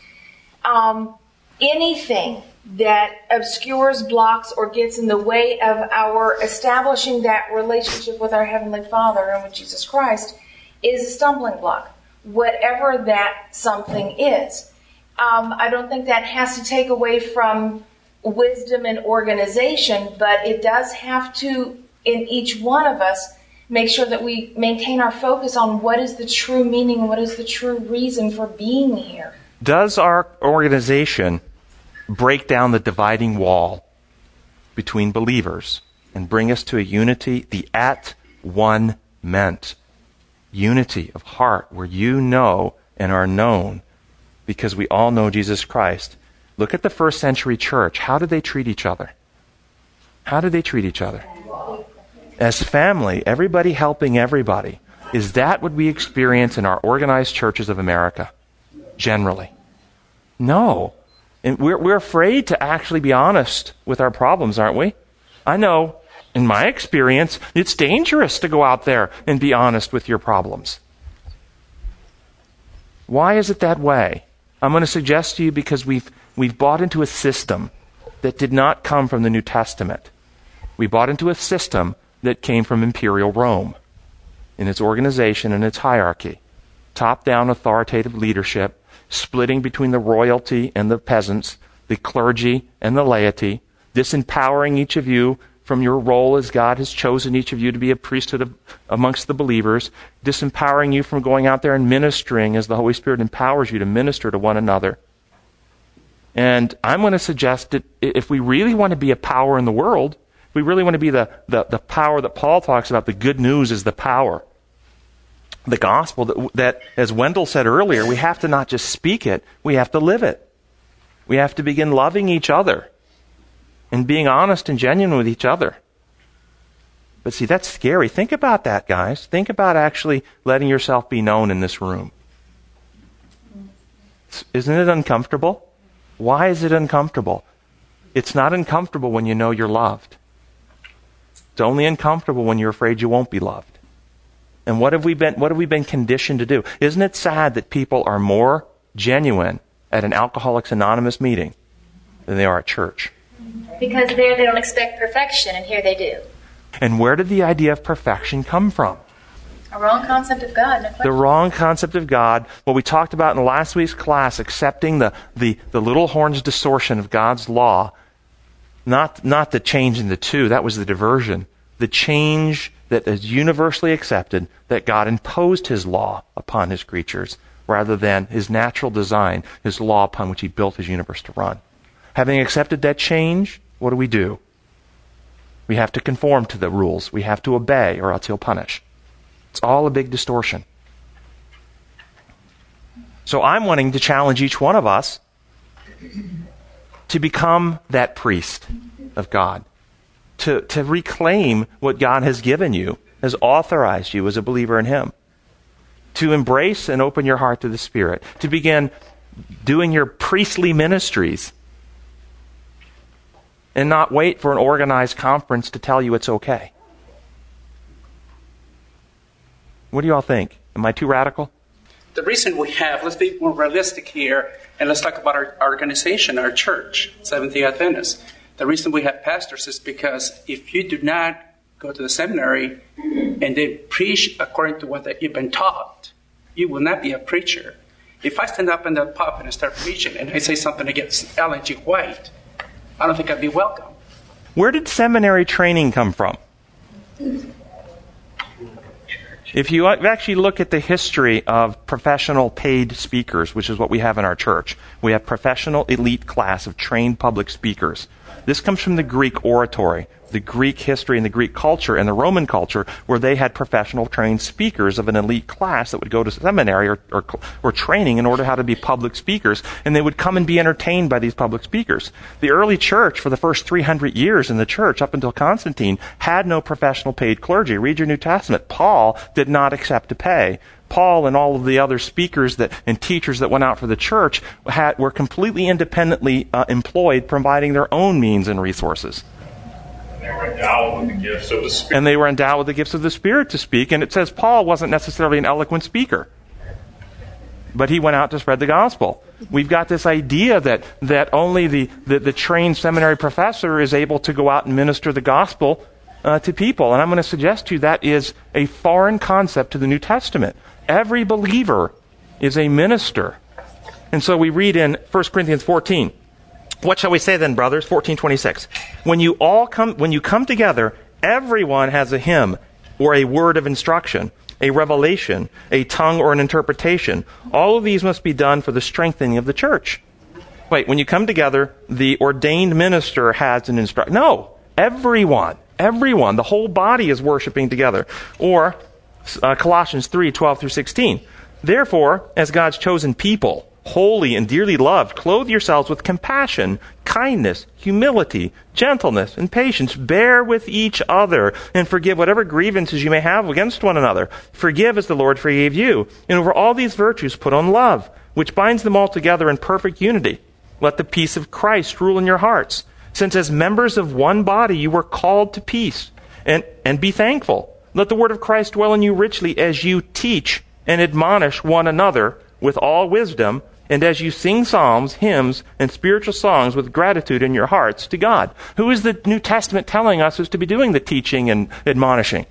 Um, anything that obscures, blocks, or gets in the way of our establishing that relationship with our Heavenly Father and with Jesus Christ is a stumbling block, whatever that something is. Um, I don't think that has to take away from wisdom and organization, but it does have to, in each one of us, make sure that we maintain our focus on what is the true meaning, what is the true reason for being here.
Does our organization break down the dividing wall between believers and bring us to a unity, the at one meant unity of heart, where you know and are known because we all know Jesus Christ. Look at the first century church. How did they treat each other? How did they treat each other? As family, everybody helping everybody. Is that what we experience in our organized churches of America? Generally. No. And we're, we're afraid to actually be honest with our problems, aren't we? I know, in my experience, it's dangerous to go out there and be honest with your problems. Why is it that way? I'm going to suggest to you because we've, we've bought into a system that did not come from the New Testament. We bought into a system that came from imperial Rome in its organization and its hierarchy. Top down authoritative leadership, splitting between the royalty and the peasants, the clergy and the laity, disempowering each of you from your role as God has chosen each of you to be a priesthood of, amongst the believers, disempowering you from going out there and ministering as the Holy Spirit empowers you to minister to one another. And I'm going to suggest that if we really want to be a power in the world, we really want to be the, the, the power that Paul talks about, the good news is the power. The gospel that, that, as Wendell said earlier, we have to not just speak it, we have to live it. We have to begin loving each other and being honest and genuine with each other. But see, that's scary. Think about that, guys. Think about actually letting yourself be known in this room. Isn't it uncomfortable? Why is it uncomfortable? It's not uncomfortable when you know you're loved. It's only uncomfortable when you're afraid you won't be loved. And what have we been, what have we been conditioned to do? Isn't it sad that people are more genuine at an Alcoholics Anonymous meeting than they are at church?
Because there they don't expect perfection, and here they do.
And where did the idea of perfection come from?
A wrong concept of God. No
the wrong concept of God. What we talked about in last week's class, accepting the, the, the little horn's distortion of God's law, not, not the change in the two, that was the diversion. The change that is universally accepted, that God imposed his law upon his creatures, rather than his natural design, his law upon which he built his universe to run. Having accepted that change, what do we do? We have to conform to the rules. We have to obey, or else he'll punish. It's all a big distortion. So I'm wanting to challenge each one of us to become that priest of God, to, to reclaim what God has given you, has authorized you as a believer in Him, to embrace and open your heart to the Spirit, to begin doing your priestly ministries and not wait for an organized conference to tell you it's okay. What do you all think? Am I too radical?
The reason we have, let's be more realistic here, and let's talk about our, organization, our church, Seventh day Adventists. The reason we have pastors is because if you do not go to the seminary and they preach according to what you've been taught, you will not be a preacher. If I stand up in the pulpit and start preaching and I say something against Ellen G. White, I don't think I'd be welcome.
Where did seminary training come from? If you actually look at the history of professional paid speakers, which is what we have in our church, we have professional elite class of trained public speakers. This comes from the Greek oratory, the Greek history and the Greek culture and the Roman culture, where they had professional trained speakers of an elite class that would go to seminary or, or, or training in order how to be public speakers, and they would come and be entertained by these public speakers. The early church, for the first 300 years in the church, up until Constantine, had no professional paid clergy. Read your New Testament. Paul did not accept to pay. Paul and all of the other speakers that, and teachers that went out for the church had, were completely independently uh, employed, providing their own means and resources.
And they were endowed with the.
And they were endowed with the gifts of the Spirit to speak. And it says Paul wasn't necessarily an eloquent speaker, but he went out to spread the gospel. We've got this idea that, that only the, the, the trained seminary professor is able to go out and minister the gospel uh, to people. And I'm going to suggest to you that is a foreign concept to the New Testament. Every believer is a minister. And so we read in 1 Corinthians 14. What shall we say then, brothers? 1426. When you all come, when you come together, everyone has a hymn or a word of instruction, a revelation, a tongue or an interpretation. All of these must be done for the strengthening of the church. Wait, when you come together, the ordained minister has an instruction. No, everyone, everyone, the whole body is worshiping together. Or uh, Colossians 3, 12 through 16. Therefore, as God's chosen people, holy and dearly loved, clothe yourselves with compassion, kindness, humility, gentleness, and patience. Bear with each other and forgive whatever grievances you may have against one another. Forgive as the Lord forgave you. And over all these virtues put on love, which binds them all together in perfect unity. Let the peace of Christ rule in your hearts, since as members of one body you were called to peace. And, and be thankful. Let the word of Christ dwell in you richly as you teach and admonish one another with all wisdom, and as you sing psalms, hymns, and spiritual songs with gratitude in your hearts to God. Who is the New Testament telling us is to be doing the teaching and admonishing?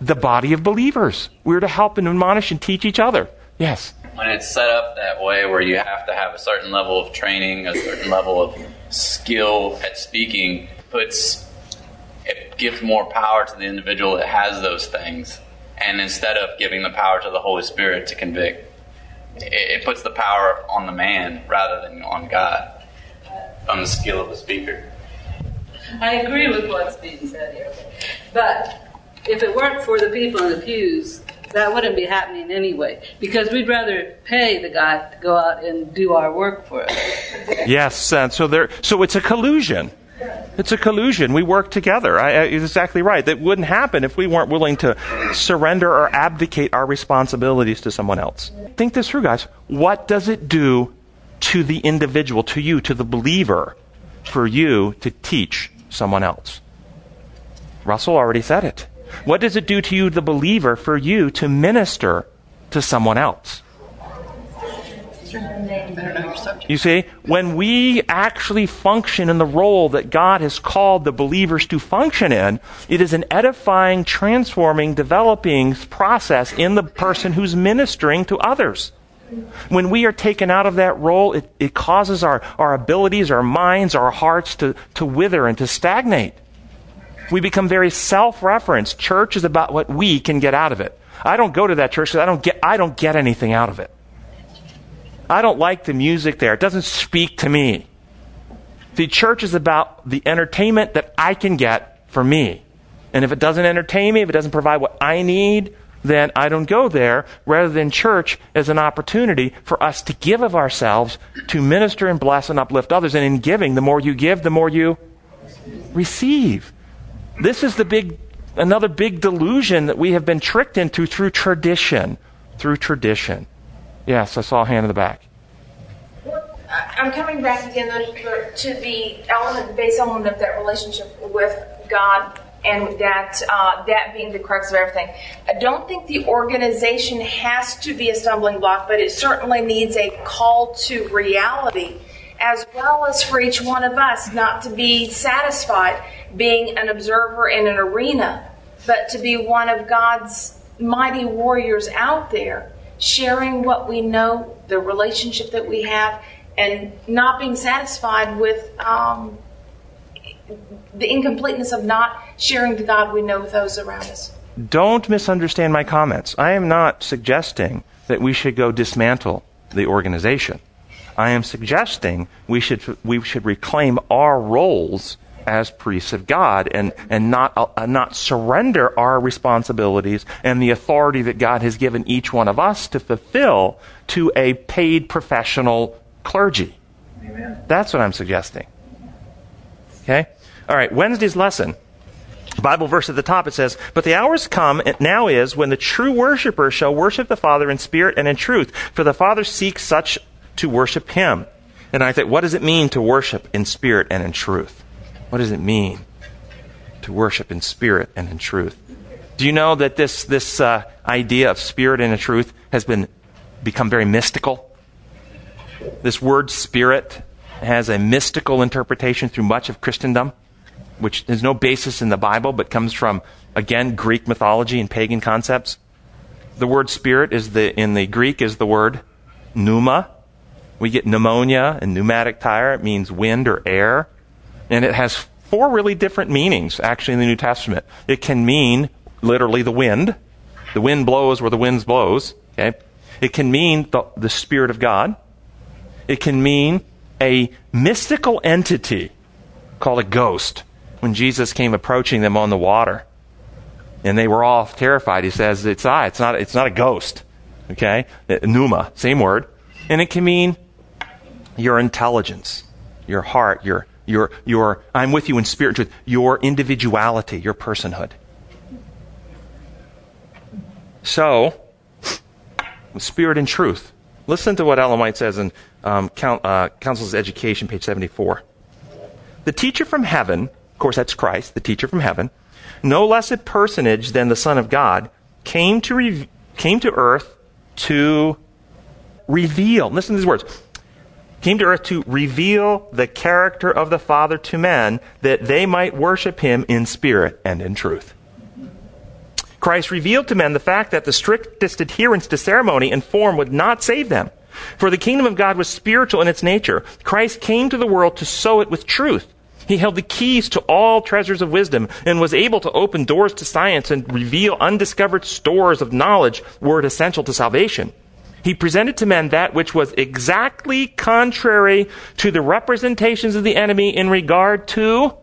The body of believers. We're to help and admonish and teach each other. Yes.
When it's set up that way, where you have to have a certain level of training, a certain level of skill at speaking, puts it gives more power to the individual that has those things. And instead of giving the power to the Holy Spirit to convict, it, puts the power on the man rather than on God, on the skill of the speaker.
I agree with what's being said here. But if it weren't for the people in the pews, that wouldn't be happening anyway. Because we'd rather pay the guy to go out and do our work for us.
Yes, and so there. So it's a collusion. It's a collusion. We work together. I, I, exactly right. That wouldn't happen if we weren't willing to surrender or abdicate our responsibilities to someone else. Think this through, guys. What does it do to the individual, to you, to the believer, for you to teach someone else? Russell already said it. What does it do to you, the believer, for you to minister to someone else? You see, when we actually function in the role that God has called the believers to function in, it is an edifying, transforming, developing process in the person who's ministering to others. When we are taken out of that role, it, it causes our, our abilities, our minds, our hearts to, to wither and to stagnate. We become very self-referenced. Church is about what we can get out of it. I don't go to that church because I don't get, I don't get anything out of it. I don't like the music there. It doesn't speak to me. The church is about the entertainment that I can get for me. And if it doesn't entertain me, if it doesn't provide what I need, then I don't go there, rather than church as an opportunity for us to give of ourselves to minister and bless and uplift others. And in giving, the more you give, the more you receive. This is the big, another big delusion that we have been tricked into through tradition. Through tradition. Yes, I saw a hand in the back.
I'm coming back again to the element, base element of that relationship with God and that uh, that being the crux of everything. I don't think the organization has to be a stumbling block, but it certainly needs a call to reality, as well as for each one of us not to be satisfied being an observer in an arena, but to be one of God's mighty warriors out there
sharing what we know, the relationship that we have, and not being satisfied with um, the incompleteness of not sharing the God we know with those around us.
Don't misunderstand my comments. I am not suggesting that we should go dismantle the organization. I am suggesting we should we should reclaim our roles as priests of God and and not uh, not surrender our responsibilities and the authority that God has given each one of us to fulfill to a paid professional clergy. Amen. That's what I'm suggesting. Okay? All right, Wednesday's lesson. Bible verse at the top it says, But the hours come, now is, when the true worshiper shall worship the Father in spirit and in truth, for the Father seeks such to worship him. And I think, what does it mean to worship in spirit and in truth? What does it mean to worship in spirit and in truth? Do you know that this, this uh, idea of spirit and in truth has been become very mystical? This word spirit has a mystical interpretation through much of Christendom, which has no basis in the Bible, but comes from, again, Greek mythology and pagan concepts. The word spirit is the, in the Greek is the word pneuma. We get pneumonia and pneumatic tire. It means wind or air. And it has four really different meanings, actually, in the New Testament. It can mean literally the wind. The wind blows where the wind blows. Okay? It can mean the, the Spirit of God. It can mean a mystical entity called a ghost when Jesus came approaching them on the water. And they were all terrified. He says, it's I. It's not, it's not a ghost. Okay? Uh, pneuma, same word. And it can mean your intelligence, your heart, your, your, your, I'm with you in spirit truth, your individuality, your personhood. So, spirit and truth. Listen to what Ellen White says in um, uh, Council's Education, page 74. The teacher from heaven, of course, that's Christ, the teacher from heaven, no less a personage than the Son of God, came to, re- came to earth to reveal, listen to these words, came to earth to reveal the character of the Father to men that they might worship him in spirit and in truth. Christ revealed to men the fact that the strictest adherence to ceremony and form would not save them. For the kingdom of God was spiritual in its nature. Christ came to the world to sow it with truth. He held the keys to all treasures of wisdom and was able to open doors to science and reveal undiscovered stores of knowledge were essential to salvation. He presented to men that which was exactly contrary to the representations of the enemy in regard to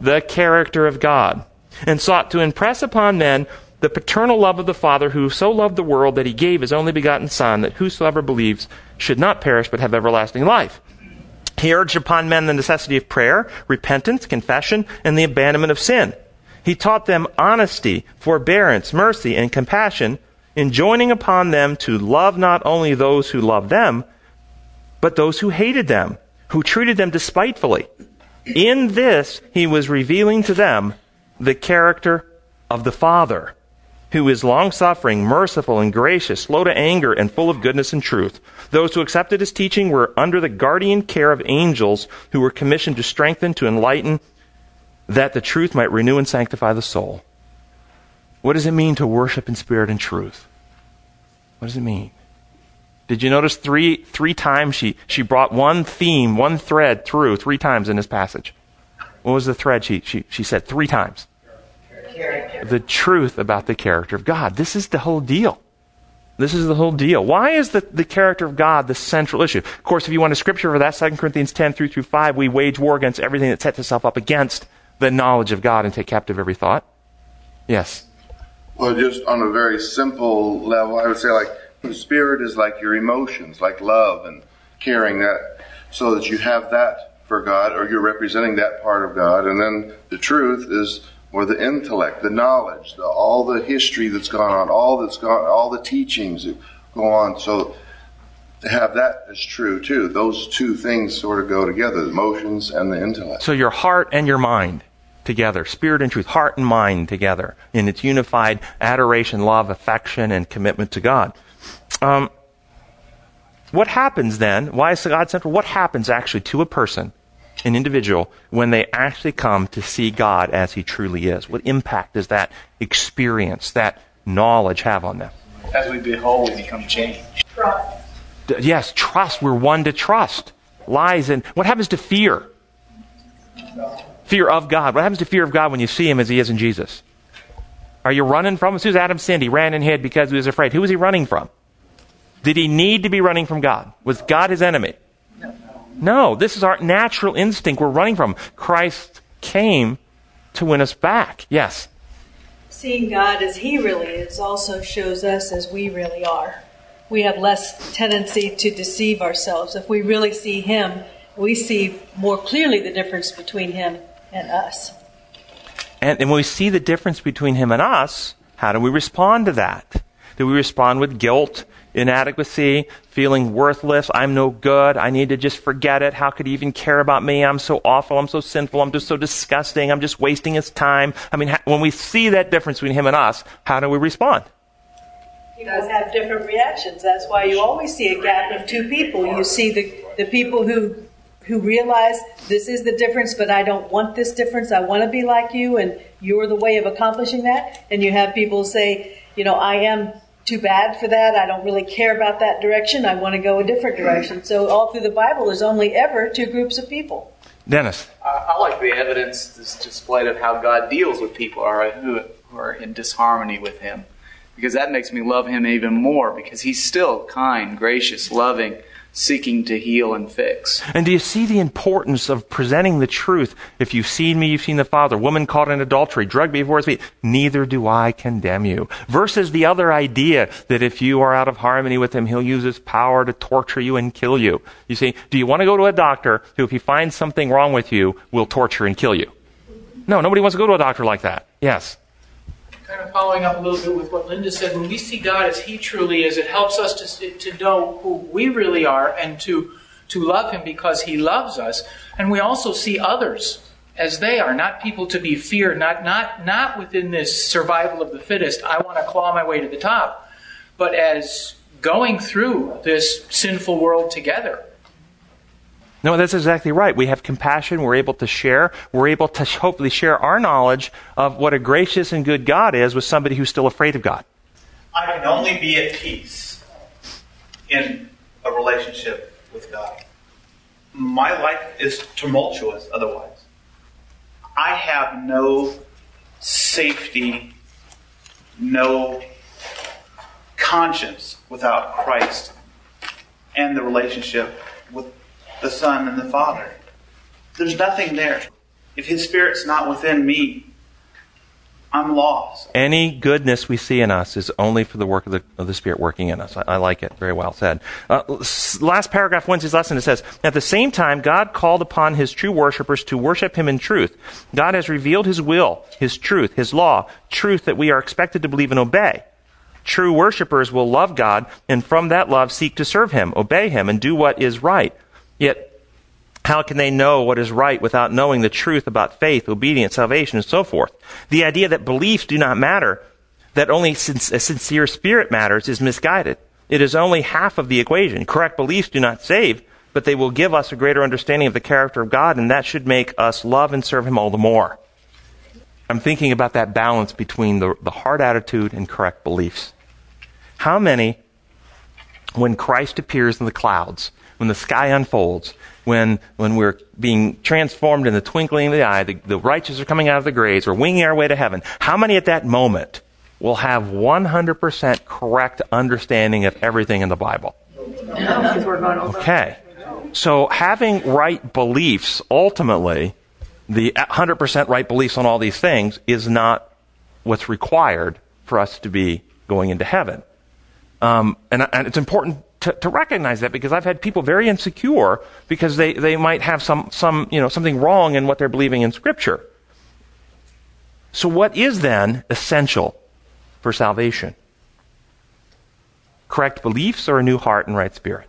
the character of God and sought to impress upon men the paternal love of the Father who so loved the world that he gave his only begotten Son, that whosoever believes should not perish but have everlasting life. He urged upon men the necessity of prayer, repentance, confession, and the abandonment of sin. He taught them honesty, forbearance, mercy, and compassion, enjoining upon them to love not only those who loved them, but those who hated them, who treated them despitefully. In this, he was revealing to them the character of the Father who is long suffering, merciful, and gracious, slow to anger, and full of goodness and truth. Those who accepted his teaching were under the guardian care of angels who were commissioned to strengthen, to enlighten, that the truth might renew and sanctify the soul. What does it mean to worship in spirit and truth? What does it mean? Did you notice three, three times she, she brought one theme, one thread through three times in this passage? What was the thread she, she, she said three times? the truth about the character of God. This is the whole deal. This is the whole deal. Why is the, the character of God the central issue? Of course, if you want a scripture for that, 2 Corinthians 10, 3 through 5, we wage war against everything that sets itself up against the knowledge of God and take captive every thought. Yes.
Well, just on a very simple level, I would say like the spirit is like your emotions, like love and caring that, so that you have that for God or you're representing that part of God. And then the truth is or the intellect, the knowledge, the, all the history that's gone on, all that's gone, all the teachings that go on. So to have that as true too. Those two things sort of go together: the emotions and the intellect.
So your heart and your mind together, spirit and truth, heart and mind together in its unified adoration, love, affection, and commitment to God. Um, what happens then? Why is God central? What happens actually to a person an individual when they actually come to see God as He truly is? What impact does that experience, that knowledge have on them?
As we behold, we become changed.
D- Yes, trust. We're one to trust. Lies and what happens to fear? Fear of God. What happens to fear of God when you see him as he is in Jesus? Are you running from soon as Adam sinned, he ran and hid because he was afraid. Who was he running from? Did he need to be running from God? Was God his enemy? No. No, this is our natural instinct we're running from. Christ came to win us back. Yes.
Seeing God as He really is also shows us as we really are. We have less tendency to deceive ourselves. If we really see Him, we see more clearly the difference between Him and us.
And, and when we see the difference between him and us, how do we respond to that? Do we respond with guilt, inadequacy, feeling worthless? I'm no good. I need to just forget it. How could he even care about me? I'm so awful. I'm so sinful. I'm just so disgusting. I'm just wasting his time. I mean, when we see that difference between him and us, how do we respond?
People have different reactions. That's why you always see a gap of two people. You see the, the people who who realize this is the difference, but I don't want this difference. I want to be like you, and you're the way of accomplishing that. And you have people say, you know, I am too bad for that. I don't really care about that direction. I want to go a different direction. So all through the Bible, there's only ever two groups of people.
Dennis.
I, I like the evidence that's displayed of how God deals with people are, who, who are in disharmony with Him. Because that makes me love Him even more, because He's still kind, gracious, loving, seeking to heal and fix.
And do you see the importance of presenting the truth? If you've seen me, you've seen the Father. Woman caught in adultery, drug before his feet. Neither do I condemn you. Versus the other idea that if you are out of harmony with him, he'll use his power to torture you and kill you. You see, do you want to go to a doctor who, if he finds something wrong with you, will torture and kill you? No, nobody wants to go to a doctor like that. Yes.
Kind of following up a little bit with what Linda said, when we see God as He truly is, it helps us to, to know who we really are and to, to love Him because He loves us. And we also see others as they are, not people to be feared, not, not, not within this survival of the fittest, I want to claw my way to the top, but as going through this sinful world together.
No, that's exactly right. We have compassion. We're able to share. We're able to hopefully share our knowledge of what a gracious and good God is with somebody who's still afraid of God.
I can only be at peace in a relationship with God. My life is tumultuous otherwise. I have no safety, no conscience without Christ and the relationship the Son and the Father. There's nothing there. If His Spirit's not within me, I'm lost.
Any goodness we see in us is only for the work of the, of the Spirit working in us. I, I like it. Very well said. Uh, last paragraph, Wednesday's lesson, it says, At the same time, God called upon his true worshippers to worship him in truth. God has revealed his will, his truth, his law, truth that we are expected to believe and obey. True worshippers will love God and from that love seek to serve him, obey him, and do what is right. Yet, how can they know what is right without knowing the truth about faith, obedience, salvation, and so forth? The idea that beliefs do not matter, that only a sincere spirit matters, is misguided. It is only half of the equation. Correct beliefs do not save, but they will give us a greater understanding of the character of God, and that should make us love and serve Him all the more. I'm thinking about that balance between the, the heart attitude and correct beliefs. How many, when Christ appears in the clouds, when the sky unfolds, when, when we're being transformed in the twinkling of the eye, the, the righteous are coming out of the graves, we're winging our way to heaven, how many at that moment will have 100% correct understanding of everything in the Bible? Okay. So having right beliefs, ultimately, the 100% right beliefs on all these things is not what's required for us to be going into heaven. Um, and, and it's important to, to recognize that because I've had people very insecure because they, they might have some, some, you know, something wrong in what they're believing in Scripture. So, what is then essential for salvation? Correct beliefs or a new heart and right spirit?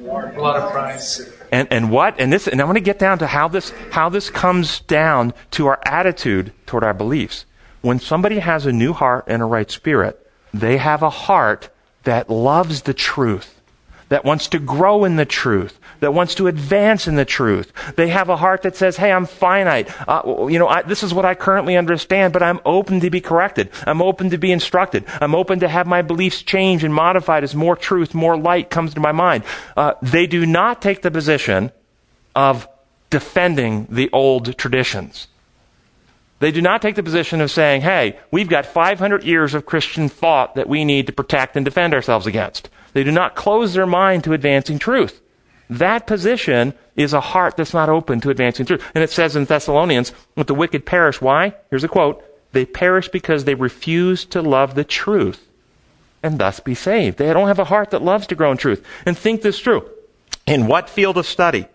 A lot of prize.
And, and what? And this, and I want to get down to how this, how this comes down to our attitude toward our beliefs. When somebody has a new heart and a right spirit, they have a heart that loves the truth, that wants to grow in the truth, that wants to advance in the truth. They have a heart that says, hey, I'm finite. Uh, you know, I, this is what I currently understand, but I'm open to be corrected. I'm open to be instructed. I'm open to have my beliefs changed and modified as more truth, more light comes to my mind. Uh, they do not take the position of defending the old traditions. They do not take the position of saying, hey, we've got 500 years of Christian thought that we need to protect and defend ourselves against. They do not close their mind to advancing truth. That position is a heart that's not open to advancing truth. And it says in Thessalonians, "With the wicked perish. Why? Here's a quote. They perish because they refuse to love the truth and thus be saved. They don't have a heart that loves to grow in truth. And think this through. In what field of study?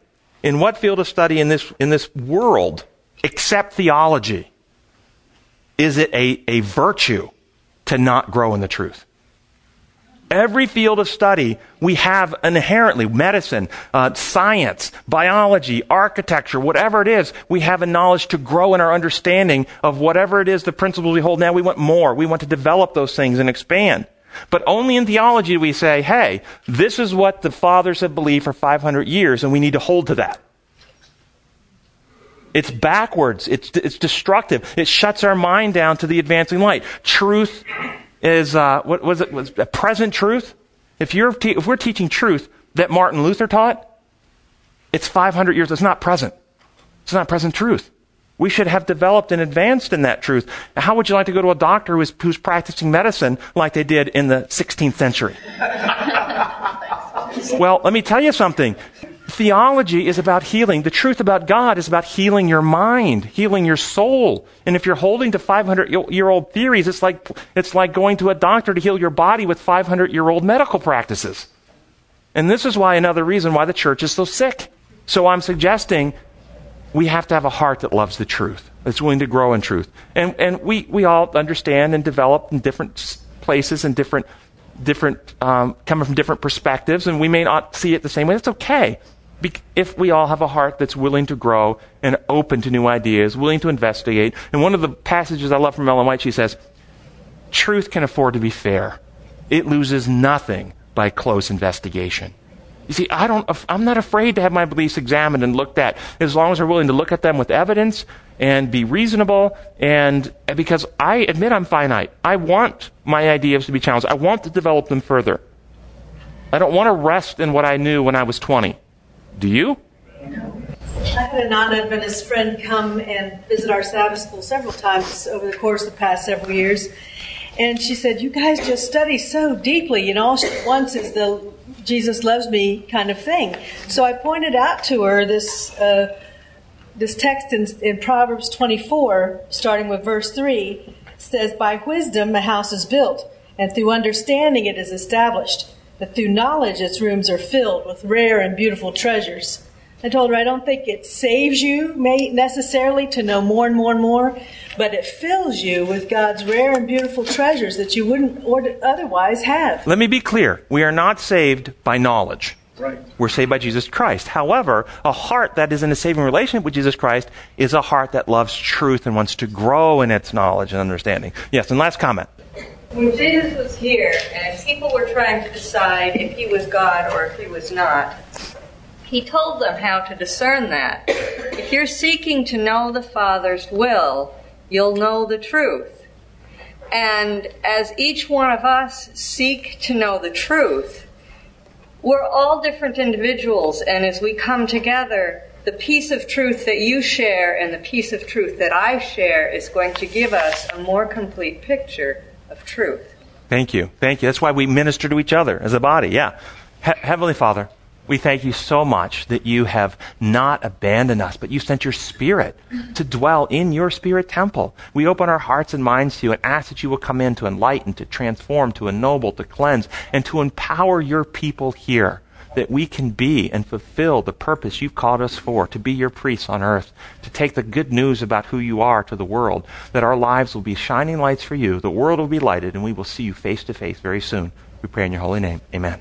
In what field of study in this, in this world, except theology, is it a, a virtue to not grow in the truth? Every field of study we have inherently medicine, uh, science, biology, architecture, whatever it is, we have a knowledge to grow in our understanding of whatever it is the principles we hold. Now we want more. We want to develop those things and expand. But only in theology do we say, hey, this is what the fathers have believed for 500 years, and we need to hold to that. It's backwards. It's, it's destructive. It shuts our mind down to the advancing light. Truth is, uh, what was it, was a present truth? If, you're te- if we're teaching truth that Martin Luther taught, it's 500 years. It's not present. It's not present truth. We should have developed and advanced in that truth. How would you like to go to a doctor who's, who's practicing medicine like they did in the 16th century? well, let me tell you something. Theology is about healing. The truth about God is about healing your mind, healing your soul. And if you're holding to 500 year old theories, it's like, it's like going to a doctor to heal your body with 500 year old medical practices. And this is why another reason why the church is so sick. So I'm suggesting we have to have a heart that loves the truth, that's willing to grow in truth. And, and we, we all understand and develop in different places and different, different, um, coming from different perspectives, and we may not see it the same way. That's okay if we all have a heart that's willing to grow and open to new ideas, willing to investigate. And one of the passages I love from Ellen White, she says, Truth can afford to be fair. It loses nothing by close investigation. You see, I don't, I'm not afraid to have my beliefs examined and looked at as long as we're willing to look at them with evidence and be reasonable and uh, because I admit I'm finite. I want my ideas to be challenged. I want to develop them further. I don't want to rest in what I knew when I was 20. Do you?
I had a non Adventist friend come and visit our Sabbath school several times over the course of the past several years. And she said, You guys just study so deeply. You know, all she wants is the Jesus loves me kind of thing. So I pointed out to her this, uh, this text in, in Proverbs 24, starting with verse 3, says, By wisdom a house is built, and through understanding it is established that through knowledge its rooms are filled with rare and beautiful treasures. I told her I don't think it saves you necessarily to know more and more and more, but it fills you with God's rare and beautiful treasures that you wouldn't otherwise have.
Let me be clear. We are not saved by knowledge.
Right.
We're saved by Jesus Christ. However, a heart that is in a saving relationship with Jesus Christ is a heart that loves truth and wants to grow in its knowledge and understanding. Yes, and last comment.
When Jesus was here and people were trying to decide if he was God or if he was not, he told them how to discern that. If you're seeking to know the Father's will, you'll know the truth. And as each one of us seek to know the truth, we're all different individuals, and as we come together, the piece of truth that you share and the piece of truth that I share is going to give us a more complete picture truth.
Thank you. Thank you. That's why we minister to each other as a body. Yeah. He- Heavenly Father, we thank you so much that you have not abandoned us, but you sent your spirit to dwell in your spirit temple. We open our hearts and minds to you and ask that you will come in to enlighten, to transform, to ennoble, to cleanse, and to empower your people here that we can be and fulfill the purpose you've called us for, to be your priests on earth, to take the good news about who you are to the world, that our lives will be shining lights for you, the world will be lighted, and we will see you face to face very soon. We pray in your holy name. Amen.